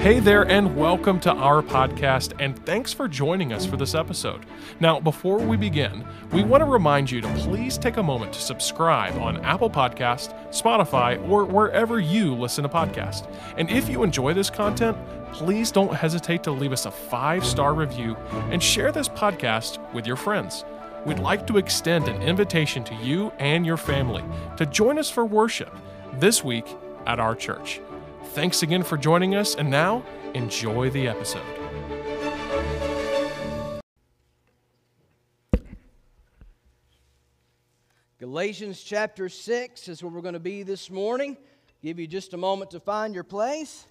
Hey there, and welcome to our podcast, and thanks for joining us for this episode. Now, before we begin, we want to remind you to please take a moment to subscribe on Apple Podcast, Spotify, or wherever you listen to podcasts. And if you enjoy this content, please don't hesitate to leave us a five star review and share this podcast with your friends. We'd like to extend an invitation to you and your family to join us for worship this week at our church. Thanks again for joining us, and now enjoy the episode. Galatians chapter 6 is where we're going to be this morning. Give you just a moment to find your place.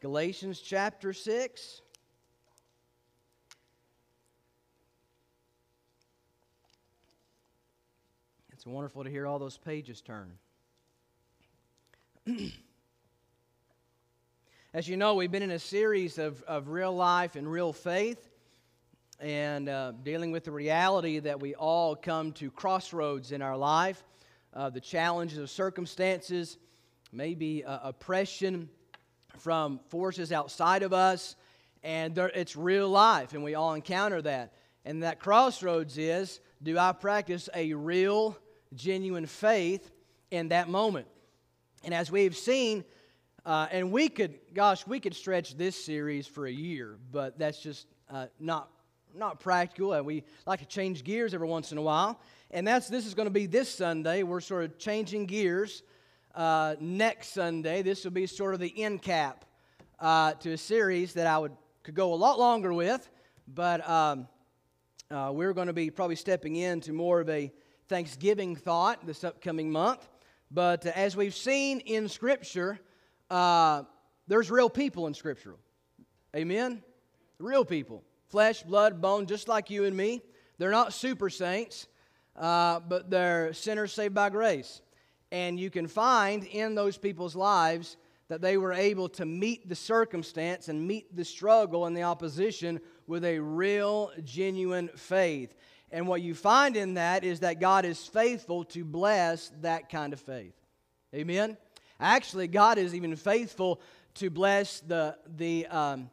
Galatians chapter 6. It's wonderful to hear all those pages turn. As you know, we've been in a series of, of real life and real faith and uh, dealing with the reality that we all come to crossroads in our life, uh, the challenges of circumstances, maybe uh, oppression from forces outside of us, and there, it's real life, and we all encounter that. And that crossroads is do I practice a real, genuine faith in that moment? And as we've seen, uh, and we could, gosh, we could stretch this series for a year, but that's just uh, not not practical. And we like to change gears every once in a while. And that's this is going to be this Sunday. We're sort of changing gears. Uh, next Sunday, this will be sort of the end cap uh, to a series that I would could go a lot longer with, but um, uh, we're going to be probably stepping into more of a Thanksgiving thought this upcoming month. But as we've seen in Scripture, uh, there's real people in Scripture. Amen? Real people. Flesh, blood, bone, just like you and me. They're not super saints, uh, but they're sinners saved by grace. And you can find in those people's lives that they were able to meet the circumstance and meet the struggle and the opposition with a real, genuine faith. And what you find in that is that God is faithful to bless that kind of faith. Amen? Actually, God is even faithful to bless the, the, um,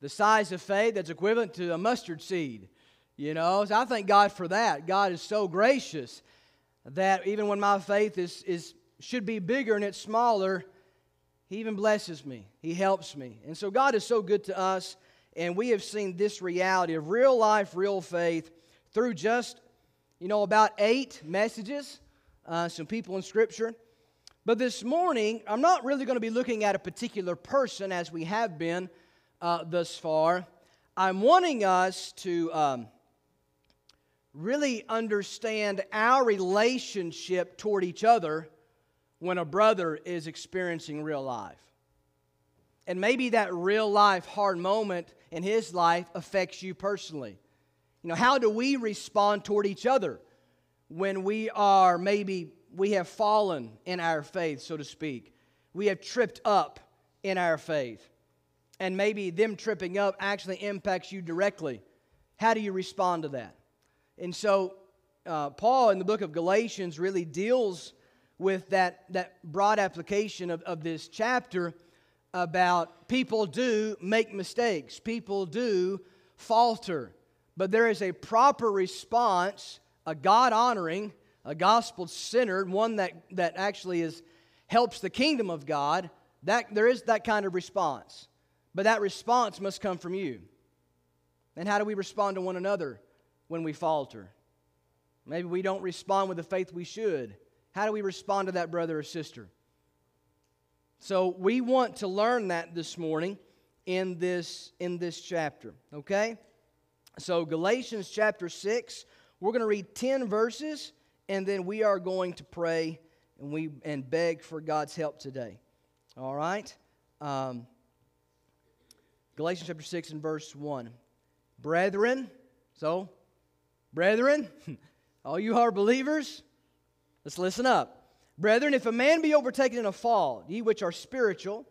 the size of faith that's equivalent to a mustard seed. You know, so I thank God for that. God is so gracious that even when my faith is, is should be bigger and it's smaller, He even blesses me. He helps me. And so God is so good to us, and we have seen this reality of real life, real faith through just, you know, about eight messages, uh, some people in Scripture. But this morning, I'm not really going to be looking at a particular person as we have been uh, thus far. I'm wanting us to um, really understand our relationship toward each other when a brother is experiencing real life. And maybe that real life hard moment in his life affects you personally. You know, how do we respond toward each other when we are maybe we have fallen in our faith, so to speak? We have tripped up in our faith. And maybe them tripping up actually impacts you directly. How do you respond to that? And so, uh, Paul in the book of Galatians really deals with that, that broad application of, of this chapter about people do make mistakes, people do falter but there is a proper response, a God honoring, a gospel centered, one that, that actually is, helps the kingdom of God. That, there is that kind of response. But that response must come from you. And how do we respond to one another when we falter? Maybe we don't respond with the faith we should. How do we respond to that brother or sister? So we want to learn that this morning in this in this chapter, okay? So, Galatians chapter 6, we're going to read 10 verses, and then we are going to pray and, we, and beg for God's help today. All right? Um, Galatians chapter 6 and verse 1. Brethren, so, brethren, all you are believers, let's listen up. Brethren, if a man be overtaken in a fault, ye which are spiritual,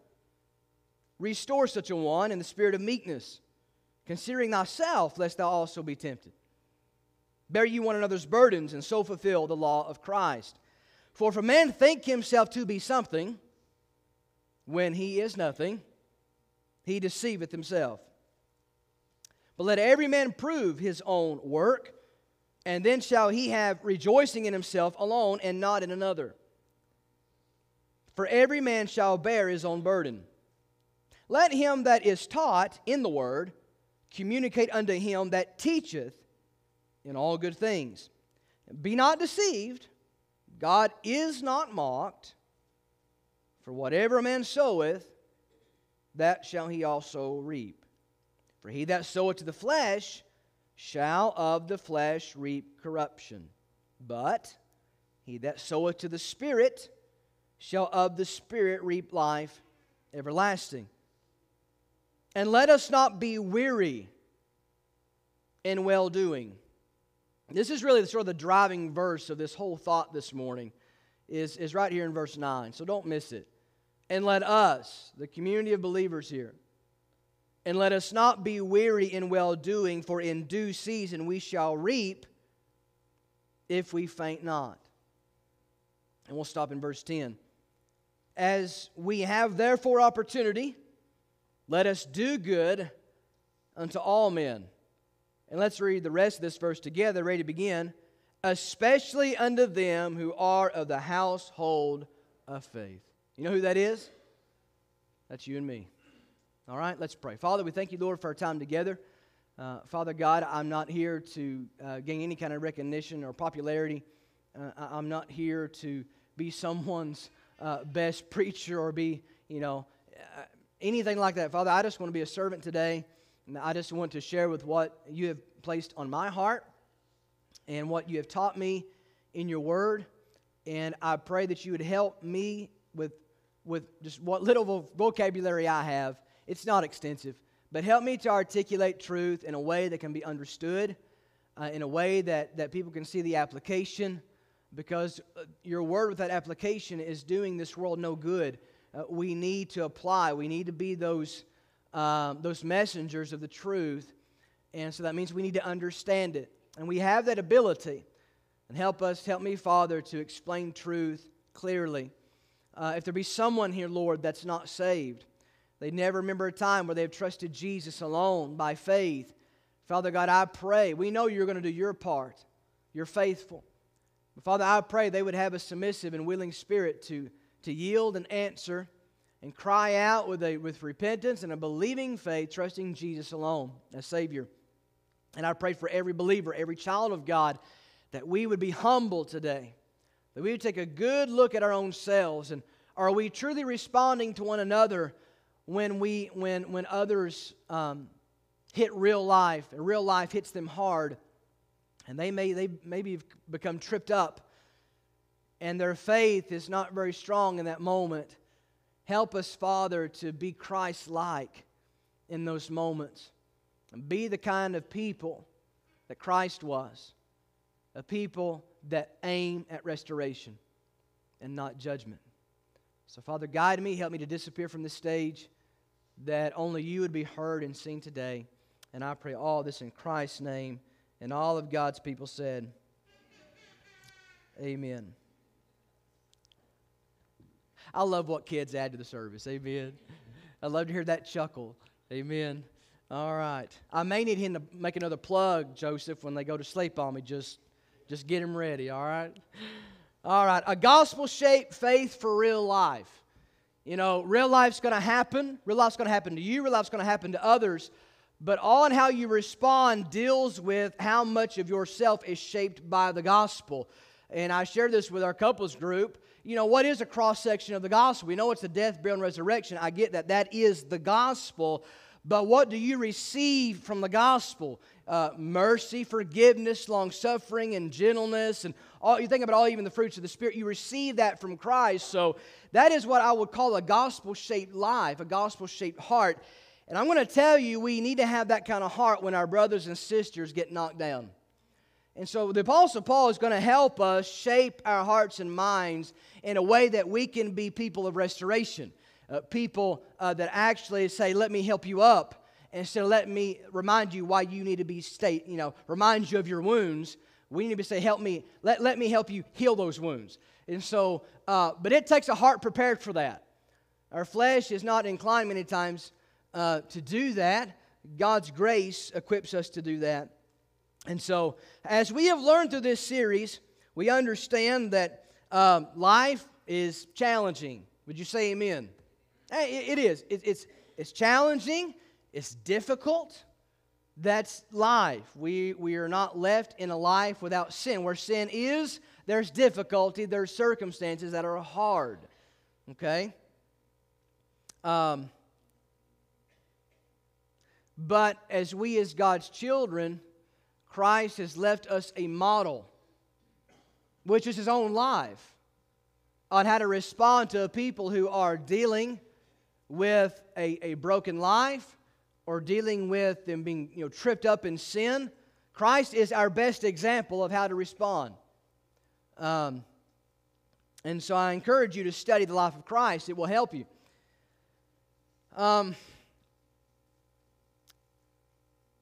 restore such a one in the spirit of meekness considering thyself, lest thou also be tempted. Bear ye one another's burdens, and so fulfill the law of Christ. For if a man think himself to be something, when he is nothing, he deceiveth himself. But let every man prove his own work, and then shall he have rejoicing in himself alone and not in another. For every man shall bear his own burden. Let him that is taught in the word communicate unto him that teacheth in all good things. Be not deceived, God is not mocked. For whatever a man soweth, that shall he also reap. For he that soweth to the flesh shall of the flesh reap corruption. But he that soweth to the Spirit shall of the Spirit reap life everlasting. And let us not be weary in well doing. This is really sort of the driving verse of this whole thought this morning, is, is right here in verse 9. So don't miss it. And let us, the community of believers here, and let us not be weary in well doing, for in due season we shall reap if we faint not. And we'll stop in verse 10. As we have therefore opportunity, let us do good unto all men. And let's read the rest of this verse together, ready to begin. Especially unto them who are of the household of faith. You know who that is? That's you and me. All right, let's pray. Father, we thank you, Lord, for our time together. Uh, Father God, I'm not here to uh, gain any kind of recognition or popularity. Uh, I'm not here to be someone's uh, best preacher or be, you know, uh, anything like that. Father, I just want to be a servant today. And I just want to share with what you have placed on my heart and what you have taught me in your word. And I pray that you would help me with with just what little vocabulary I have. It's not extensive, but help me to articulate truth in a way that can be understood, uh, in a way that, that people can see the application, because uh, your word with that application is doing this world no good. Uh, we need to apply, we need to be those, um, those messengers of the truth. And so that means we need to understand it. And we have that ability. And help us, help me, Father, to explain truth clearly. Uh, if there be someone here, Lord, that's not saved, they never remember a time where they've trusted Jesus alone by faith. Father God, I pray. We know you're going to do your part. You're faithful. But Father, I pray they would have a submissive and willing spirit to, to yield and answer and cry out with, a, with repentance and a believing faith, trusting Jesus alone as Savior. And I pray for every believer, every child of God, that we would be humble today that we would take a good look at our own selves and are we truly responding to one another when, we, when, when others um, hit real life and real life hits them hard and they may they maybe have become tripped up and their faith is not very strong in that moment help us father to be christ-like in those moments and be the kind of people that christ was a people that aim at restoration and not judgment. So, Father, guide me, help me to disappear from this stage, that only you would be heard and seen today. And I pray all this in Christ's name. And all of God's people said, Amen. I love what kids add to the service. Amen. I love to hear that chuckle. Amen. All right. I may need him to make another plug, Joseph, when they go to sleep on me. Just just get him ready, all right? All right, a gospel shaped faith for real life. You know, real life's going to happen. Real life's going to happen to you. Real life's going to happen to others. But all in how you respond deals with how much of yourself is shaped by the gospel. And I shared this with our couples group. You know, what is a cross section of the gospel? We know it's the death, burial, and resurrection. I get that. That is the gospel. But what do you receive from the gospel? uh, mercy, forgiveness, long suffering, and gentleness, and all you think about all even the fruits of the Spirit. You receive that from Christ. So that is what I would call a gospel shaped life, a gospel shaped heart. And I'm going to tell you, we need to have that kind of heart when our brothers and sisters get knocked down. And so the Apostle Paul is going to help us shape our hearts and minds in a way that we can be people of restoration. Uh, people uh, that actually say, Let me help you up instead of let me remind you why you need to be state, you know, remind you of your wounds, we need to say, help me, let, let me help you heal those wounds. And so, uh, but it takes a heart prepared for that. Our flesh is not inclined many times uh, to do that. God's grace equips us to do that. And so, as we have learned through this series, we understand that um, life is challenging. Would you say amen? Hey, it is. It, it's, it's challenging, it's difficult. That's life. We, we are not left in a life without sin. Where sin is, there's difficulty, there's circumstances that are hard. Okay? Um, but as we, as God's children, Christ has left us a model, which is his own life, on how to respond to people who are dealing with a, a broken life or dealing with them being you know, tripped up in sin. Christ is our best example of how to respond. Um, and so I encourage you to study the life of Christ, it will help you. Um,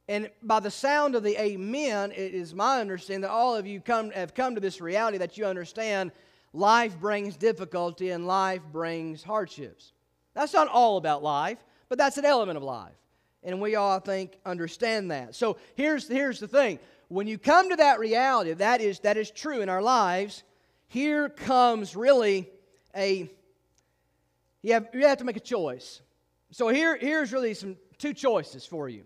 and by the sound of the amen, it is my understanding that all of you come, have come to this reality that you understand life brings difficulty and life brings hardships. That's not all about life, but that's an element of life. And we all, I think, understand that. So here's, here's the thing when you come to that reality, that is, that is true in our lives, here comes really a, you have, you have to make a choice. So here, here's really some two choices for you.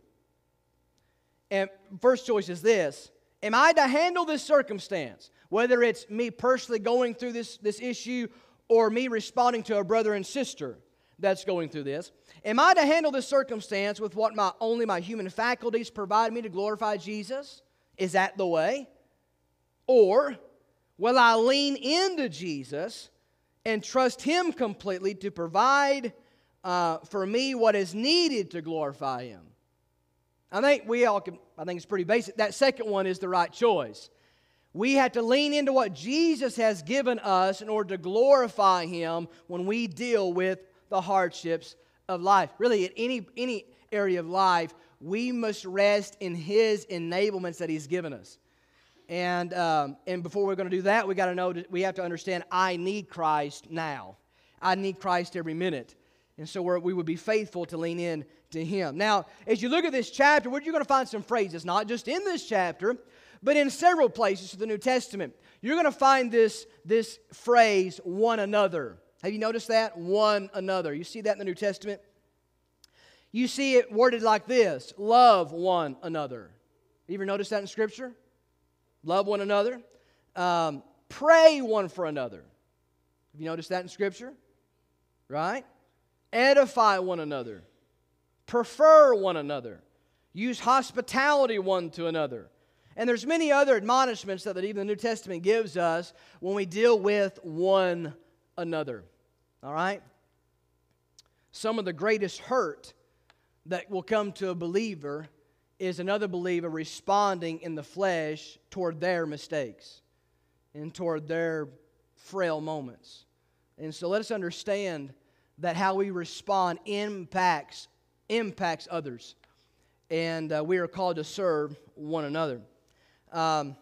And first choice is this Am I to handle this circumstance, whether it's me personally going through this, this issue or me responding to a brother and sister that's going through this? Am I to handle this circumstance with what my, only my human faculties provide me to glorify Jesus? Is that the way? Or will I lean into Jesus and trust Him completely to provide uh, for me what is needed to glorify Him? I think we all can, I think it's pretty basic. That second one is the right choice. We have to lean into what Jesus has given us in order to glorify Him when we deal with the hardships of life. Really, in any, any area of life, we must rest in His enablements that He's given us. And, um, and before we're going to do that, we got to know, we have to understand I need Christ now. I need Christ every minute. And so we would be faithful to lean in to him. Now, as you look at this chapter, where you're going to find some phrases, not just in this chapter, but in several places of the New Testament. You're going to find this, this phrase, one another. Have you noticed that? One another. You see that in the New Testament? You see it worded like this love one another. You ever notice that in Scripture? Love one another. Um, pray one for another. Have you noticed that in Scripture? Right? Edify one another prefer one another, use hospitality one to another. And there's many other admonishments that even the New Testament gives us when we deal with one another. All right? Some of the greatest hurt that will come to a believer is another believer responding in the flesh toward their mistakes and toward their frail moments. And so let us understand that how we respond impacts impacts others. And uh, we are called to serve one another. Um,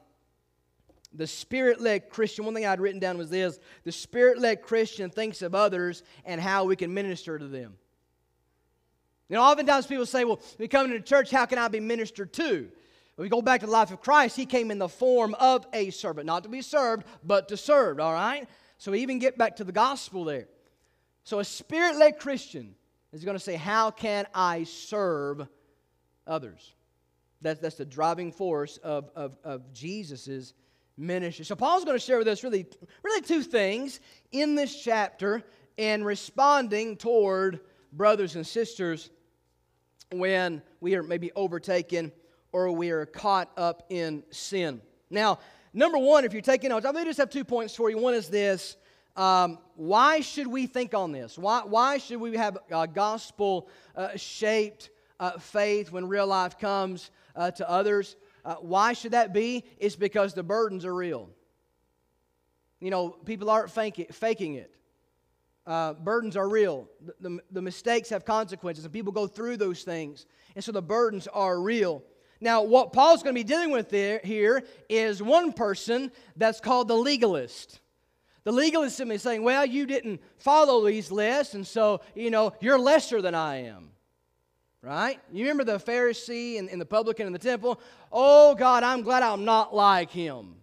the spirit led Christian, one thing I'd written down was this the spirit led Christian thinks of others and how we can minister to them. You know, oftentimes people say, well, we come into church, how can I be ministered to? When we go back to the life of Christ, he came in the form of a servant, not to be served, but to serve, all right? So we even get back to the gospel there. So a spirit led Christian is going to say, How can I serve others? That's, that's the driving force of, of, of Jesus' ministry. So Paul's going to share with us really, really two things in this chapter in responding toward brothers and sisters when we are maybe overtaken or we are caught up in sin. Now, number one, if you're taking notes, I may just have two points for you. One is this um, why should we think on this? Why, why should we have a gospel uh, shaped uh, faith when real life comes uh, to others? Uh, why should that be? It's because the burdens are real. You know, people aren't fake it, faking it. Uh, burdens are real. The, the, the mistakes have consequences, and people go through those things. And so the burdens are real. Now, what Paul's going to be dealing with there, here is one person that's called the legalist. The legalist is saying, well, you didn't follow these lists, and so, you know, you're lesser than I am. Right? You remember the Pharisee and, and the publican in the temple? Oh, God, I'm glad I'm not like him.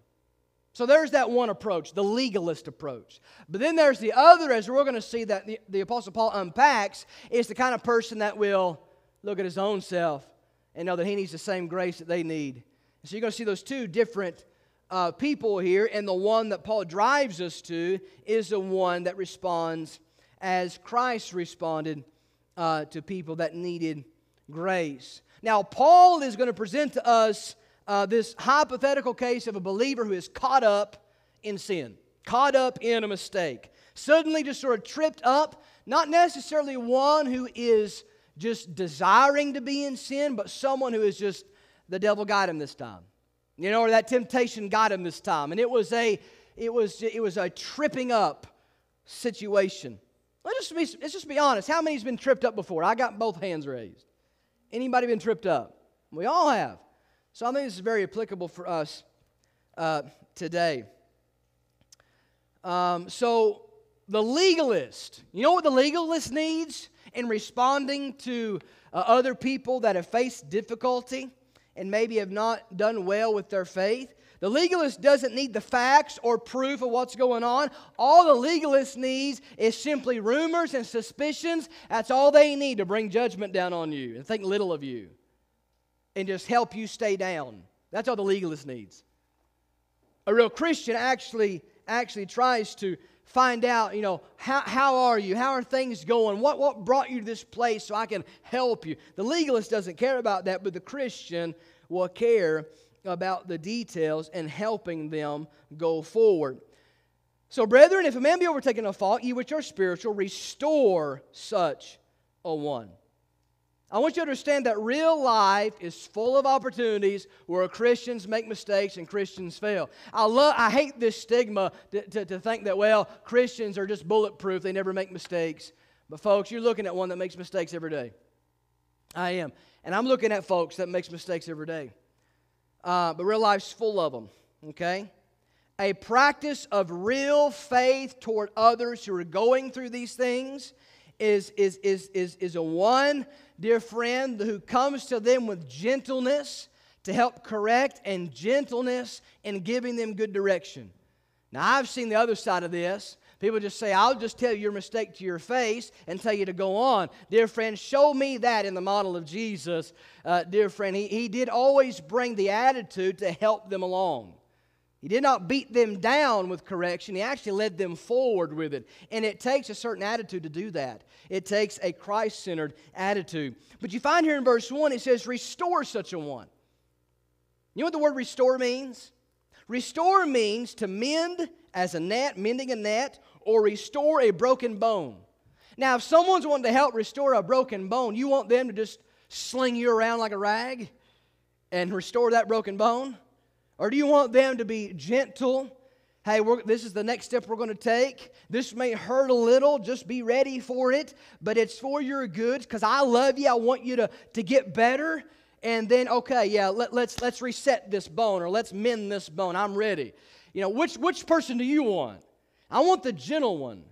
So there's that one approach, the legalist approach. But then there's the other, as we're going to see that the, the Apostle Paul unpacks, is the kind of person that will look at his own self and know that he needs the same grace that they need. So you're going to see those two different uh, people here, and the one that Paul drives us to is the one that responds as Christ responded uh, to people that needed grace. Now, Paul is going to present to us uh, this hypothetical case of a believer who is caught up in sin, caught up in a mistake, suddenly just sort of tripped up, not necessarily one who is just desiring to be in sin, but someone who is just the devil got him this time. You know, or that temptation got him this time. And it was a it was it was a tripping up situation. Let's just be, let's just be honest. How many's been tripped up before? I got both hands raised. Anybody been tripped up? We all have. So I think this is very applicable for us uh, today. Um, so the legalist, you know what the legalist needs in responding to uh, other people that have faced difficulty and maybe have not done well with their faith? The legalist doesn't need the facts or proof of what's going on. All the legalist needs is simply rumors and suspicions. That's all they need to bring judgment down on you and think little of you and just help you stay down. That's all the legalist needs. A real Christian actually actually tries to find out, you know, how, how are you? How are things going? What, what brought you to this place so I can help you? The legalist doesn't care about that, but the Christian will care about the details and helping them go forward. So, brethren, if a man be overtaken of fault, ye which are spiritual, restore such a one. I want you to understand that real life is full of opportunities where Christians make mistakes and Christians fail. I, love, I hate this stigma to, to, to think that, well, Christians are just bulletproof, they never make mistakes. But, folks, you're looking at one that makes mistakes every day. I am. And I'm looking at folks that makes mistakes every day uh, but real life's full of them, okay? A practice of real faith toward others who are going through these things is, is, is, is, is a one, dear friend, who comes to them with gentleness to help correct and gentleness in giving them good direction. Now, I've seen the other side of this People just say, I'll just tell you your mistake to your face and tell you to go on. Dear friend, show me that in the model of Jesus. Uh, dear friend, he, he did always bring the attitude to help them along. He did not beat them down with correction. He actually led them forward with it. And it takes a certain attitude to do that. It takes a Christ centered attitude. But you find here in verse 1, it says, Restore such a one. You know what the word restore means? Restore means to mend as a net, mending a net, or restore a broken bone. Now, if someone's wanting to help restore a broken bone, you want them to just sling you around like a rag and restore that broken bone? Or do you want them to be gentle? Hey, this is the next step we're going to take. This may hurt a little. Just be ready for it. But it's for your good because I love you. I want you to, to get better. And then, okay, yeah, let, let's, let's reset this bone or let's mend this bone. I'm ready. You know, which, which person do you want? I want the gentle one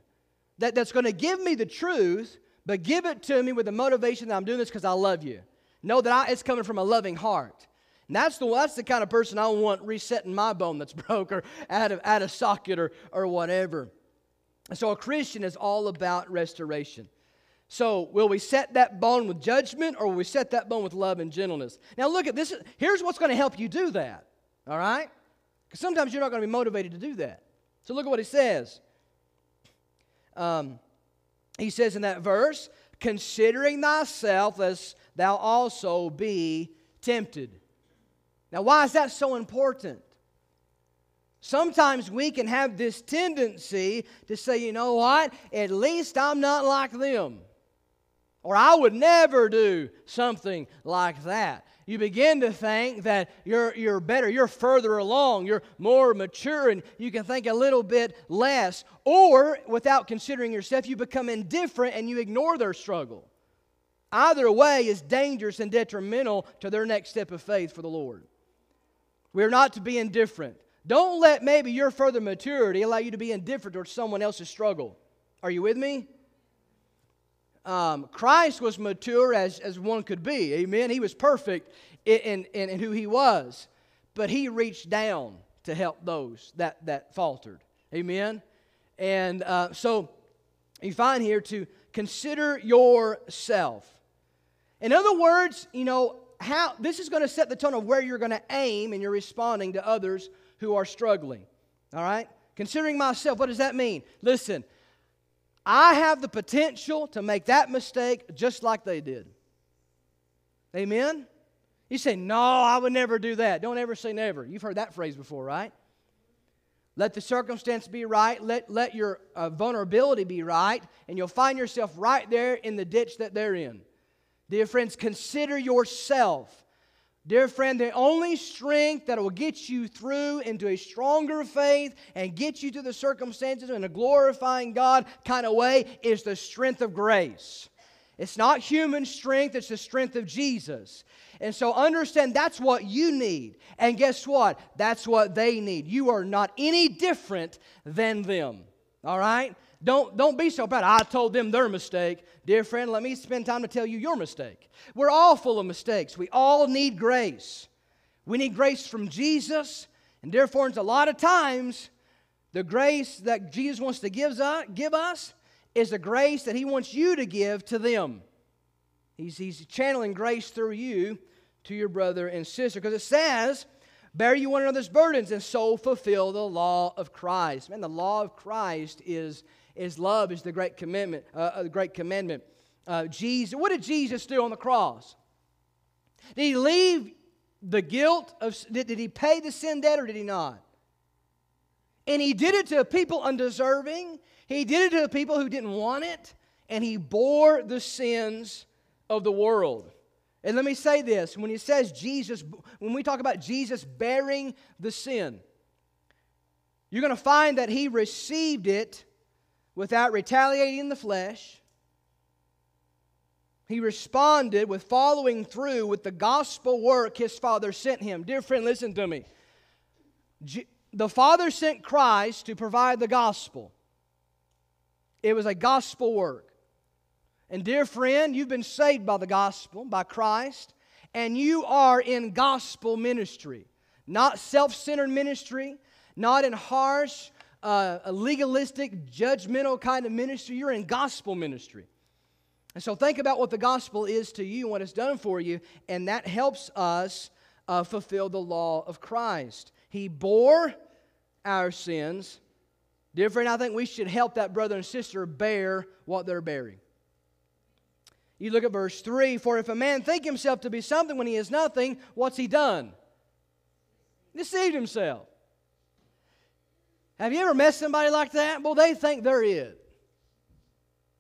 that, that's going to give me the truth, but give it to me with the motivation that I'm doing this because I love you. Know that I, it's coming from a loving heart. And that's the, that's the kind of person I want resetting my bone that's broke or out of, out of socket or, or whatever. And so a Christian is all about restoration. So, will we set that bone with judgment or will we set that bone with love and gentleness? Now, look at this. Here's what's going to help you do that. All right? Because sometimes you're not going to be motivated to do that. So look at what he says. Um, he says in that verse, considering thyself as thou also be tempted. Now, why is that so important? Sometimes we can have this tendency to say, you know what, at least I'm not like them. Or I would never do something like that you begin to think that you're, you're better, you're further along, you're more mature, and you can think a little bit less. Or, without considering yourself, you become indifferent and you ignore their struggle. Either way is dangerous and detrimental to their next step of faith for the Lord. We're not to be indifferent. Don't let maybe your further maturity allow you to be indifferent towards someone else's struggle. Are you with me? Um, Christ was mature as, as one could be. Amen. He was perfect in, in, in who he was, but he reached down to help those that, that faltered. Amen. And uh, so you find here to consider yourself. In other words, you know, how this is going to set the tone of where you're going to aim and you're responding to others who are struggling. All right? Considering myself, what does that mean? Listen, I have the potential to make that mistake just like they did. Amen? You say, No, I would never do that. Don't ever say never. You've heard that phrase before, right? Let the circumstance be right. Let, let your uh, vulnerability be right, and you'll find yourself right there in the ditch that they're in. Dear friends, consider yourself Dear friend, the only strength that will get you through into a stronger faith and get you through the circumstances in a glorifying God kind of way is the strength of grace. It's not human strength, it's the strength of Jesus. And so understand that's what you need. And guess what? That's what they need. You are not any different than them. All right? Don't, don't be so proud. I told them their mistake. Dear friend, let me spend time to tell you your mistake. We're all full of mistakes. We all need grace. We need grace from Jesus. And dear friends, a lot of times, the grace that Jesus wants to give us, give us is the grace that He wants you to give to them. He's, he's channeling grace through you to your brother and sister. Because it says, Bear you one another's burdens and so fulfill the law of Christ. Man, the law of Christ is is love is the great commandment. Uh, uh, the great commandment. Uh, Jesus, what did Jesus do on the cross? Did he leave the guilt of? Did, did he pay the sin debt or did he not? And he did it to people undeserving. He did it to people who didn't want it, and he bore the sins of the world. And let me say this when he says Jesus, when we talk about Jesus bearing the sin, you're going to find that he received it without retaliating in the flesh. He responded with following through with the gospel work his Father sent him. Dear friend, listen to me. The Father sent Christ to provide the gospel, it was a gospel work. And, dear friend, you've been saved by the gospel, by Christ, and you are in gospel ministry, not self centered ministry, not in harsh, a legalistic, judgmental kind of ministry. You're in gospel ministry. And so think about what the gospel is to you and what it's done for you, and that helps us uh, fulfill the law of Christ. He bore our sins. Different, I think we should help that brother and sister bear what they're bearing. You look at verse 3 For if a man think himself to be something when he is nothing, what's he done? Deceived himself. Have you ever met somebody like that? Well, they think they're it.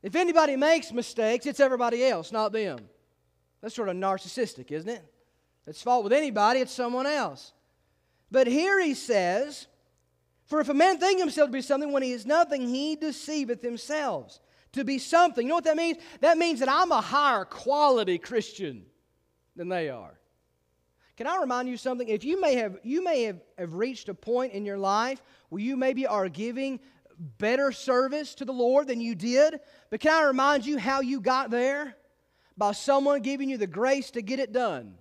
If anybody makes mistakes, it's everybody else, not them. That's sort of narcissistic, isn't it? It's fault with anybody, it's someone else. But here he says, For if a man think himself to be something when he is nothing, he deceiveth himself. To be something. You know what that means? That means that I'm a higher quality Christian than they are. Can I remind you something? If you may have you may have, have reached a point in your life where you maybe are giving better service to the Lord than you did, but can I remind you how you got there? By someone giving you the grace to get it done.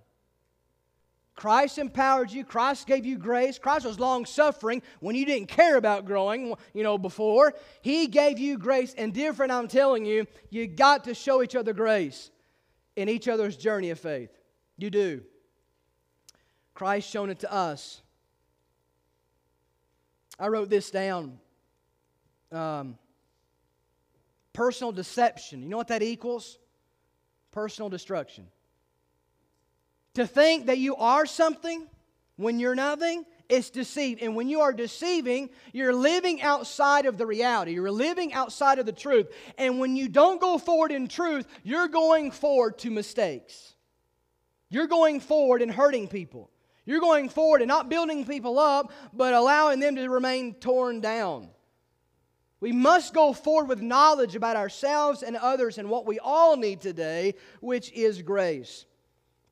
Christ empowered you. Christ gave you grace. Christ was long suffering when you didn't care about growing, you know, before. He gave you grace. And, dear friend, I'm telling you, you got to show each other grace in each other's journey of faith. You do. Christ shown it to us. I wrote this down. Um, personal deception. You know what that equals? Personal destruction. To think that you are something when you're nothing is deceit. And when you are deceiving, you're living outside of the reality. You're living outside of the truth. And when you don't go forward in truth, you're going forward to mistakes. You're going forward and hurting people. You're going forward and not building people up, but allowing them to remain torn down. We must go forward with knowledge about ourselves and others and what we all need today, which is grace.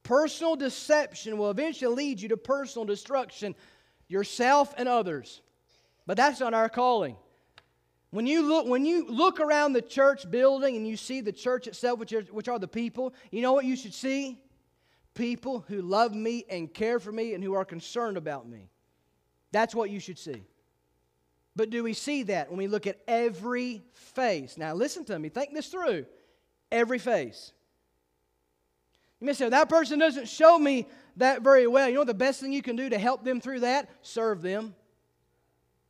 Personal deception will eventually lead you to personal destruction. yourself and others. But that's not our calling. When you look, when you look around the church building and you see the church itself, which are, which are the people, you know what you should see? People who love me and care for me and who are concerned about me. That's what you should see. But do we see that when we look at every face? Now, listen to me. Think this through. Every face. You may say, that person doesn't show me that very well. You know the best thing you can do to help them through that? Serve them.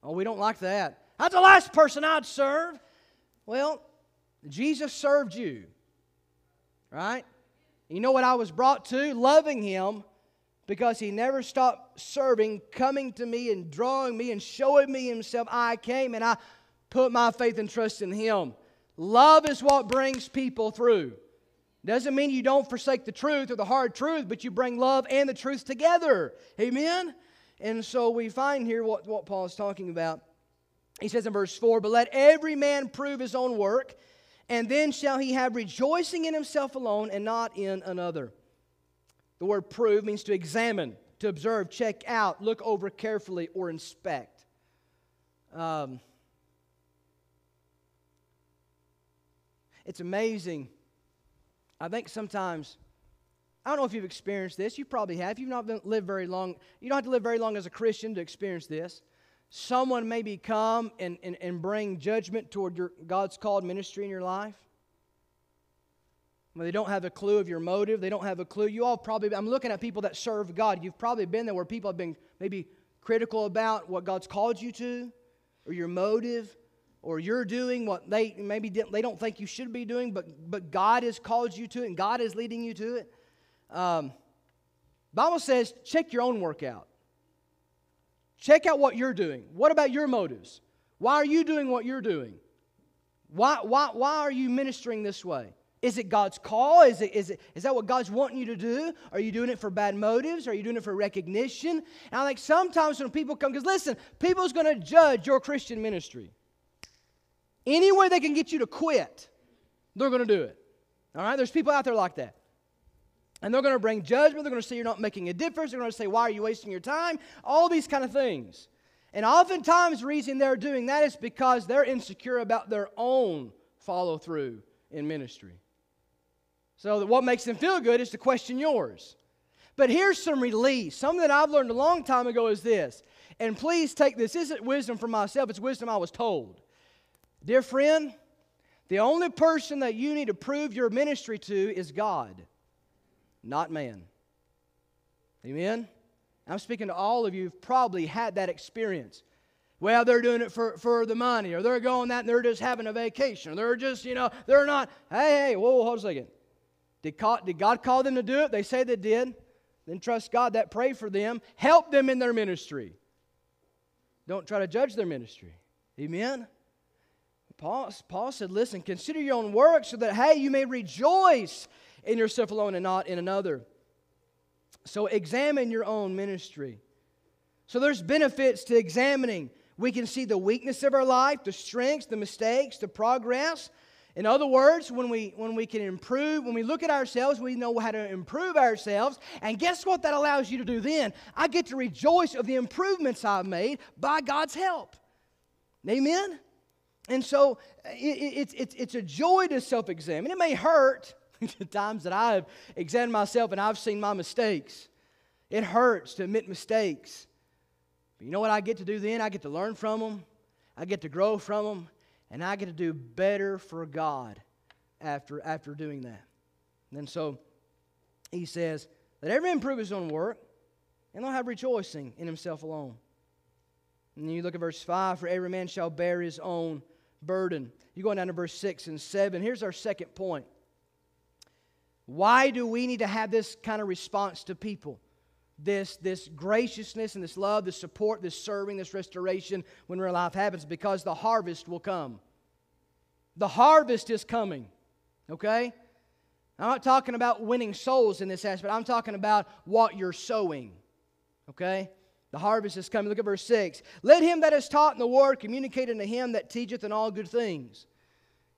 Oh, we don't like that. That's the last person I'd serve. Well, Jesus served you, right? You know what I was brought to? Loving Him because He never stopped serving, coming to me and drawing me and showing me Himself. I came and I put my faith and trust in Him. Love is what brings people through. Doesn't mean you don't forsake the truth or the hard truth, but you bring love and the truth together. Amen? And so we find here what, what Paul is talking about. He says in verse 4 But let every man prove his own work, and then shall he have rejoicing in himself alone and not in another. The word prove means to examine, to observe, check out, look over carefully, or inspect. Um, it's amazing. I think sometimes, I don't know if you've experienced this. You probably have. You've not been, lived very long. You don't have to live very long as a Christian to experience this someone maybe come and, and, and bring judgment toward your God's called ministry in your life? Well, they don't have a clue of your motive. They don't have a clue. You all probably, I'm looking at people that serve God. You've probably been there where people have been maybe critical about what God's called you to, or your motive, or you're doing what they maybe they don't think you should be doing, but, but God has called you to it and God is leading you to it. Um, Bible says, check your own work out. Check out what you're doing. What about your motives? Why are you doing what you're doing? Why, why, why are you ministering this way? Is it God's call? Is, it, is, it, is that what God's wanting you to do? Are you doing it for bad motives? Are you doing it for recognition? And I think sometimes when people come, because listen, people's going to judge your Christian ministry. Any way they can get you to quit, they're going to do it. All right? There's people out there like that. And they're going to bring judgment. They're going to say you're not making a difference. They're going to say, why are you wasting your time? All these kind of things. And oftentimes, the reason they're doing that is because they're insecure about their own follow through in ministry. So, what makes them feel good is to question yours. But here's some release. Something that I've learned a long time ago is this. And please take this. This isn't wisdom from myself, it's wisdom I was told. Dear friend, the only person that you need to prove your ministry to is God not man. Amen? I'm speaking to all of you who've probably had that experience. Well, they're doing it for, for the money, or they're going that and they're just having a vacation, or they're just, you know, they're not. Hey, hey, whoa, hold a second. Did God, did God call them to do it? They say they did. Then trust God that pray for them. Help them in their ministry. Don't try to judge their ministry. Amen? Paul, Paul said, listen, consider your own work so that, hey, you may rejoice in yourself alone and not in another. So examine your own ministry. So there's benefits to examining. We can see the weakness of our life, the strengths, the mistakes, the progress. In other words, when we when we can improve, when we look at ourselves, we know how to improve ourselves. And guess what that allows you to do then? I get to rejoice of the improvements I've made by God's help. Amen? And so it, it, it, it's a joy to self examine. It may hurt, the times that I've examined myself and I've seen my mistakes. It hurts to admit mistakes. But you know what I get to do then? I get to learn from them, I get to grow from them, and I get to do better for God after, after doing that. And so he says, Let every man prove his own work, and they'll have rejoicing in himself alone. And then you look at verse 5 For every man shall bear his own burden. You go down to verse 6 and 7. Here's our second point why do we need to have this kind of response to people? This, this graciousness and this love, this support, this serving, this restoration when real life happens? Because the harvest will come. The harvest is coming, okay? I'm not talking about winning souls in this aspect. I'm talking about what you're sowing, okay? The harvest is coming. Look at verse 6. Let him that is taught in the word communicate unto him that teacheth in all good things.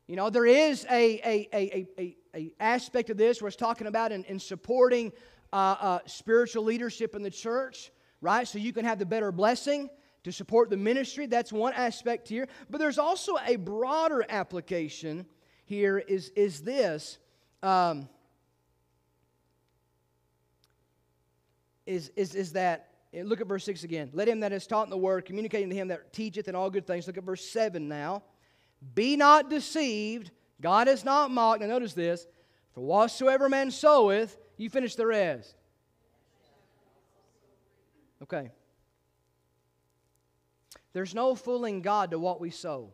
You know, there is a, a, a, a, a aspect of this where it's talking about in, in supporting uh, uh, spiritual leadership in the church, right? So you can have the better blessing to support the ministry. That's one aspect here. But there's also a broader application here is, is this. Um, is, is, is that, look at verse 6 again. Let him that is taught in the word, communicating to him that teacheth in all good things. Look at verse 7 now. Be not deceived. God is not mocked. Now notice this. For whatsoever man soweth, you finish the rest. Okay. There's no fooling God to what we sow.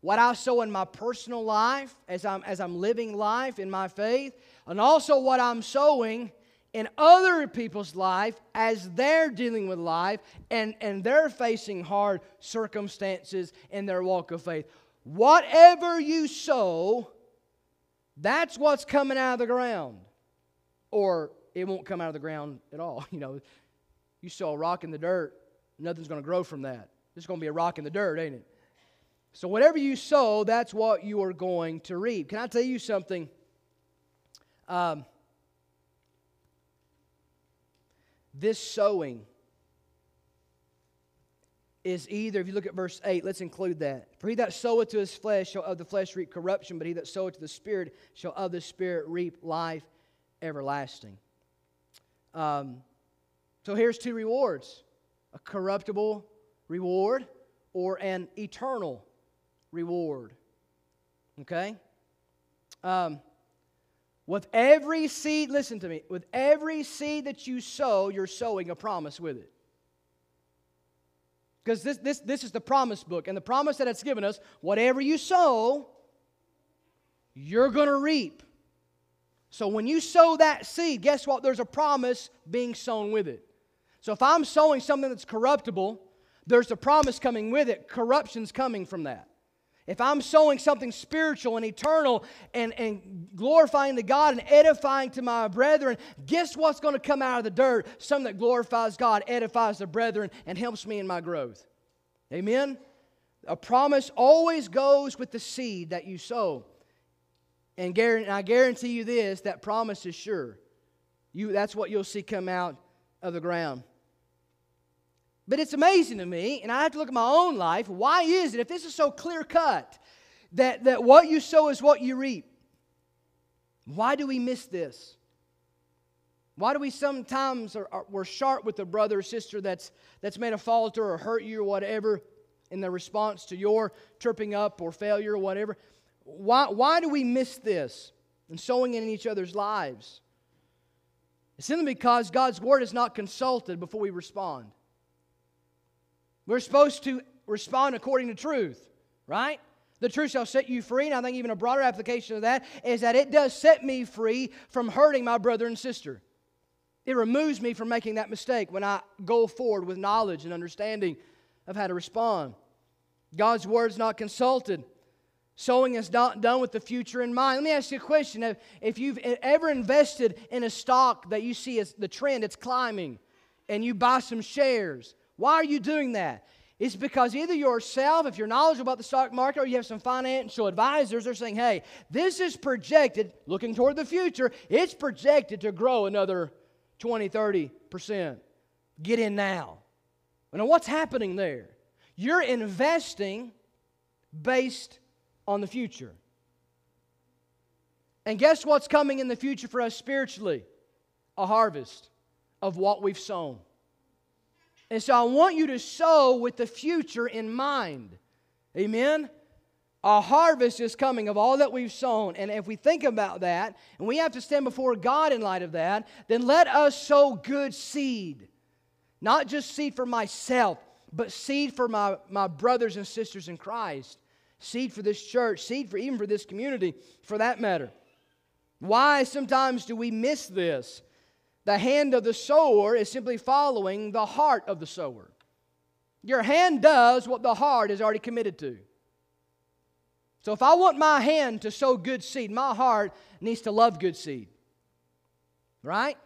What I sow in my personal life, as I'm, as I'm living life in my faith, and also what I'm sowing in other people's life as they're dealing with life and, and they're facing hard circumstances in their walk of faith. Whatever you sow, that's what's coming out of the ground. Or it won't come out of the ground at all. You know, you sow a rock in the dirt, nothing's going to grow from that. It's going to be a rock in the dirt, ain't it? So, whatever you sow, that's what you are going to reap. Can I tell you something? Um, this sowing is either, if you look at verse 8, let's include that. For he that soweth to his flesh shall of the flesh reap corruption, but he that soweth to the Spirit shall of the Spirit reap life everlasting. Um, so here's two rewards a corruptible reward or an eternal reward. Okay? Um, with every seed, listen to me, with every seed that you sow, you're sowing a promise with it. Because this, this, this is the promise book, and the promise that it's given us whatever you sow, you're going to reap. So when you sow that seed, guess what? There's a promise being sown with it. So if I'm sowing something that's corruptible, there's a promise coming with it. Corruption's coming from that. If I'm sowing something spiritual and eternal and, and glorifying to God and edifying to my brethren, guess what's going to come out of the dirt? Something that glorifies God, edifies the brethren, and helps me in my growth. Amen? A promise always goes with the seed that you sow. And I guarantee you this that promise is sure. You, that's what you'll see come out of the ground. But it's amazing to me, and I have to look at my own life. Why is it, if this is so clear cut, that, that what you sow is what you reap? Why do we miss this? Why do we sometimes are, are, we're sharp with a brother or sister that's, that's made a falter or hurt you or whatever in the response to your tripping up or failure or whatever? Why, why do we miss this and sowing in each other's lives? It's simply because God's word is not consulted before we respond. We're supposed to respond according to truth, right? The truth shall set you free. And I think even a broader application of that is that it does set me free from hurting my brother and sister. It removes me from making that mistake when I go forward with knowledge and understanding of how to respond. God's word is not consulted. Sowing is not done with the future in mind. Let me ask you a question. If you've ever invested in a stock that you see as the trend, it's climbing, and you buy some shares, why are you doing that? It's because either yourself, if you're knowledgeable about the stock market, or you have some financial advisors, they're saying, hey, this is projected, looking toward the future, it's projected to grow another 20, 30%. Get in now. Now, what's happening there? You're investing based on the future. And guess what's coming in the future for us spiritually? A harvest of what we've sown. And so I want you to sow with the future in mind. Amen? A harvest is coming of all that we've sown. And if we think about that, and we have to stand before God in light of that, then let us sow good seed. Not just seed for myself, but seed for my, my brothers and sisters in Christ. Seed for this church, seed for even for this community, for that matter. Why sometimes do we miss this? The hand of the sower is simply following the heart of the sower. Your hand does what the heart is already committed to. So if I want my hand to sow good seed, my heart needs to love good seed. Right?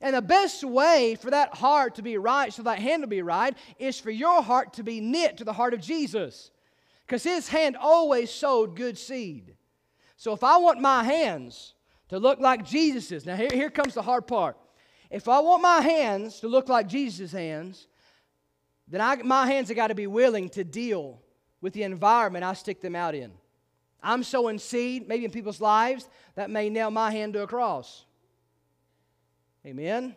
And the best way for that heart to be right, so that hand to be right, is for your heart to be knit to the heart of Jesus. Because his hand always sowed good seed. So if I want my hands to look like Jesus's, now here, here comes the hard part. If I want my hands to look like Jesus' hands, then I, my hands have got to be willing to deal with the environment I stick them out in. I'm sowing seed, maybe in people's lives, that may nail my hand to a cross. Amen?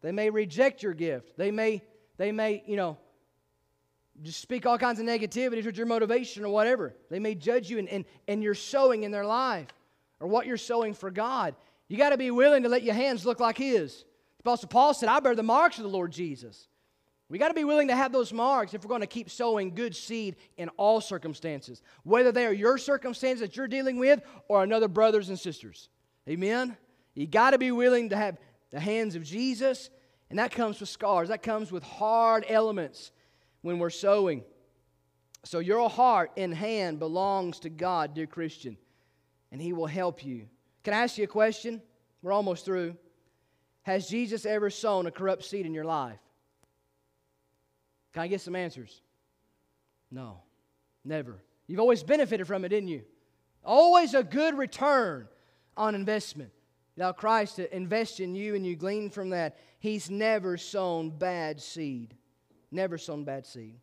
They may reject your gift. They may, they may, you know, just speak all kinds of negativity towards your motivation or whatever. They may judge you and, and, and you're sowing in their life or what you're sowing for God. You got to be willing to let your hands look like His. The Apostle Paul said, I bear the marks of the Lord Jesus. We got to be willing to have those marks if we're going to keep sowing good seed in all circumstances, whether they are your circumstances that you're dealing with or another brothers and sisters. Amen? You got to be willing to have the hands of Jesus, and that comes with scars. That comes with hard elements when we're sowing. So your heart and hand belongs to God, dear Christian, and He will help you. Can I ask you a question? We're almost through. Has Jesus ever sown a corrupt seed in your life? Can I get some answers? No, never. You've always benefited from it, didn't you? Always a good return on investment. Now, Christ invests in you and you glean from that. He's never sown bad seed. Never sown bad seed.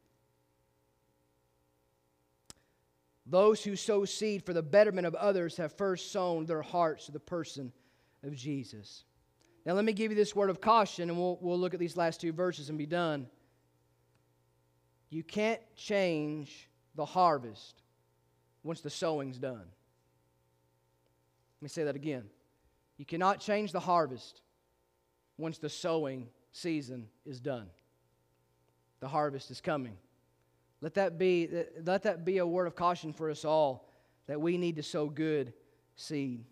Those who sow seed for the betterment of others have first sown their hearts to the person of Jesus. Now, let me give you this word of caution, and we'll, we'll look at these last two verses and be done. You can't change the harvest once the sowing's done. Let me say that again. You cannot change the harvest once the sowing season is done the harvest is coming. Let that be, let that be a word of caution for us all that we need to sow good seed.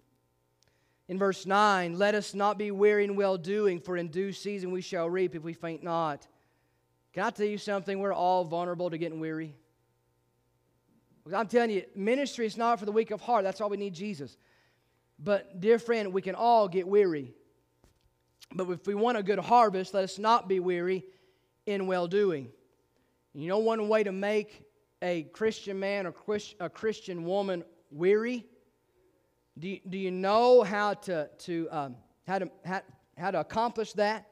In verse 9, let us not be weary in well doing, for in due season we shall reap if we faint not. Can I tell you something? We're all vulnerable to getting weary. I'm telling you, ministry is not for the weak of heart. That's why we need Jesus. But, dear friend, we can all get weary. But if we want a good harvest, let us not be weary in well doing. You know, one way to make a Christian man or a Christian woman weary? Do you, do you know how to, to, um, how, to how, how to accomplish that?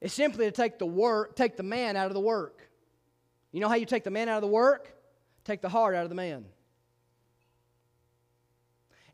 It's simply to take the work, take the man out of the work. You know how you take the man out of the work? Take the heart out of the man.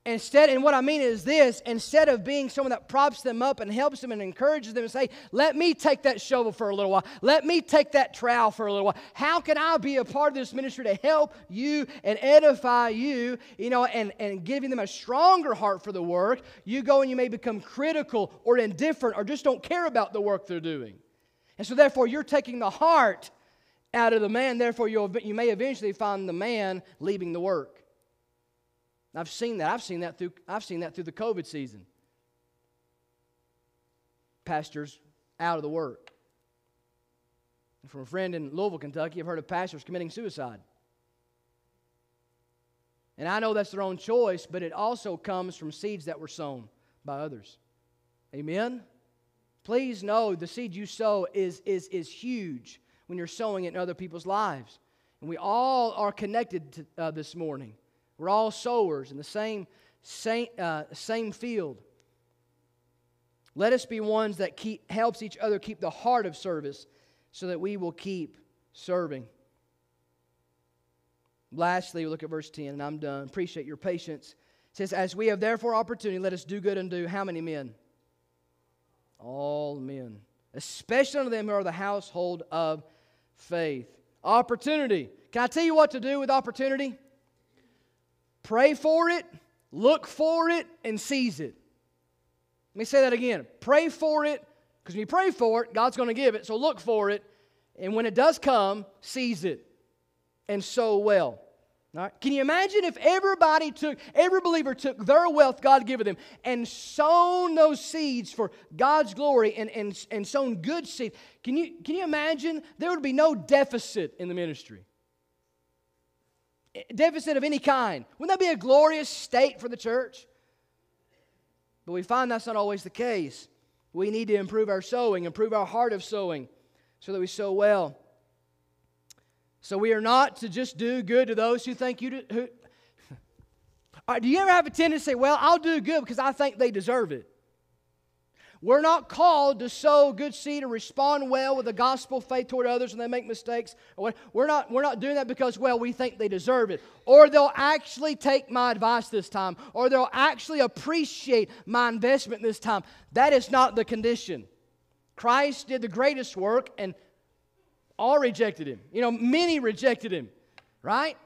Instead, and what I mean is this instead of being someone that props them up and helps them and encourages them and say, let me take that shovel for a little while, let me take that trowel for a little while. How can I be a part of this ministry to help you and edify you, you know, and, and giving them a stronger heart for the work? You go and you may become critical or indifferent or just don't care about the work they're doing. And so, therefore, you're taking the heart out of the man. Therefore, you'll, you may eventually find the man leaving the work. I've seen that. I've seen that through, I've seen that through the COVID season. Pastors out of the work. And from a friend in Louisville, Kentucky, I've heard of pastors committing suicide. And I know that's their own choice, but it also comes from seeds that were sown by others. Amen? Please know the seed you sow is, is, is huge when you're sowing it in other people's lives. And we all are connected to, uh, this morning. We're all sowers in the same, same, uh, same field. Let us be ones that keep, helps each other keep the heart of service so that we will keep serving. Lastly, we look at verse 10, and I'm done. Appreciate your patience. It says, As we have therefore opportunity, let us do good unto how many men? All men, especially unto them who are the household of faith. Opportunity. Can I tell you what to do with opportunity? Pray for it, look for it, and seize it. Let me say that again. Pray for it, because when you pray for it, God's going to give it. So look for it, and when it does come, seize it and sow well. All right? Can you imagine if everybody took, every believer took their wealth God given them and sown those seeds for God's glory and, and, and sown good seed? Can you, can you imagine? There would be no deficit in the ministry deficit of any kind. Wouldn't that be a glorious state for the church? But we find that's not always the case. We need to improve our sowing, improve our heart of sowing, so that we sow well. So we are not to just do good to those who think you do. Who, do you ever have a tendency to say, well, I'll do good because I think they deserve it? We're not called to sow good seed or respond well with the gospel faith toward others when they make mistakes. We're not, we're not doing that because, well, we think they deserve it. Or they'll actually take my advice this time. Or they'll actually appreciate my investment this time. That is not the condition. Christ did the greatest work and all rejected him. You know, many rejected him, right?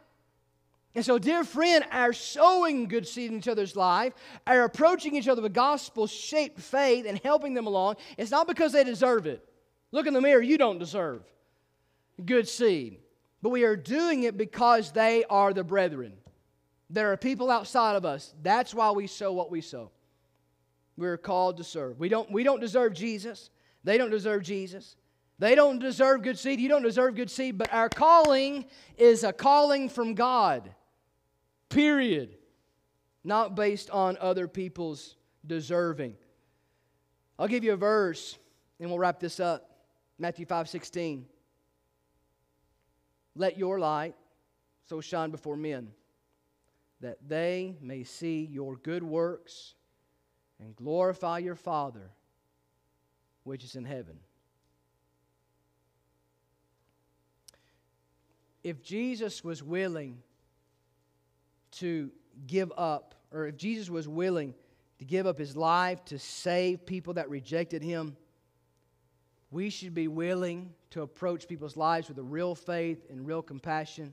And so, dear friend, our sowing good seed in each other's life, our approaching each other with gospel shaped faith and helping them along, it's not because they deserve it. Look in the mirror, you don't deserve good seed. But we are doing it because they are the brethren. There are people outside of us. That's why we sow what we sow. We're called to serve. We don't, we don't deserve Jesus. They don't deserve Jesus. They don't deserve good seed. You don't deserve good seed. But our calling is a calling from God. Period. Not based on other people's deserving. I'll give you a verse and we'll wrap this up. Matthew 5 16. Let your light so shine before men that they may see your good works and glorify your Father which is in heaven. If Jesus was willing to give up, or if Jesus was willing to give up his life to save people that rejected him, we should be willing to approach people's lives with a real faith and real compassion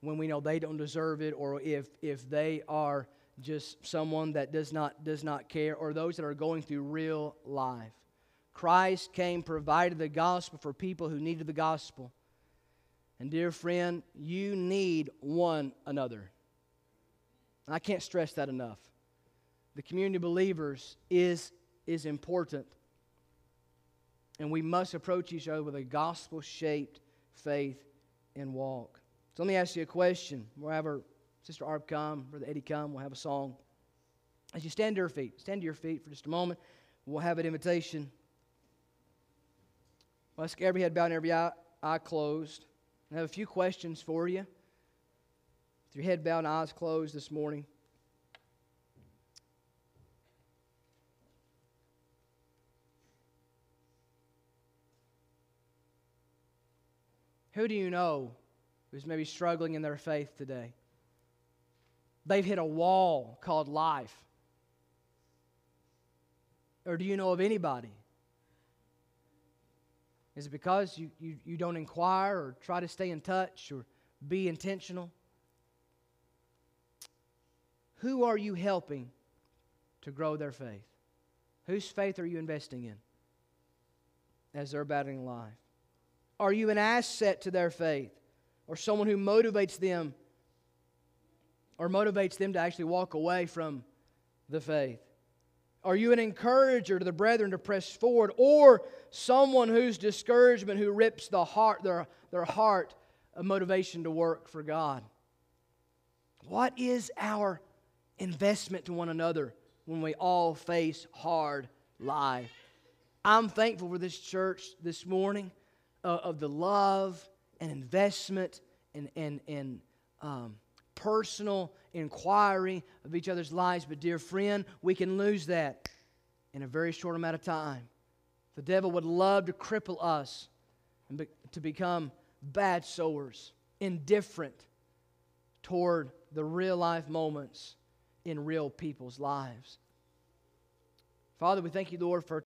when we know they don't deserve it or if, if they are just someone that does not, does not care or those that are going through real life. Christ came, provided the gospel for people who needed the gospel. And, dear friend, you need one another. I can't stress that enough. The community of believers is, is important. And we must approach each other with a gospel shaped faith and walk. So let me ask you a question. We'll have our Sister Arp come, Brother Eddie come, we'll have a song. As you stand to your feet, stand to your feet for just a moment. We'll have an invitation. Ask every head bowed and every eye, eye closed. I have a few questions for you. With your head bowed and eyes closed this morning. Who do you know who's maybe struggling in their faith today? They've hit a wall called life. Or do you know of anybody? Is it because you, you, you don't inquire or try to stay in touch or be intentional? Who are you helping to grow their faith? Whose faith are you investing in as they're battling life? Are you an asset to their faith or someone who motivates them or motivates them to actually walk away from the faith? Are you an encourager to the brethren to press forward? Or someone whose discouragement, who rips the heart, their, their heart of motivation to work for God? What is our investment to one another when we all face hard life? I'm thankful for this church this morning uh, of the love and investment and, and, and um, personal inquiry of each other's lives. But, dear friend, we can lose that in a very short amount of time. The devil would love to cripple us and be, to become bad sowers, indifferent toward the real life moments in real people's lives. Father, we thank you, Lord, for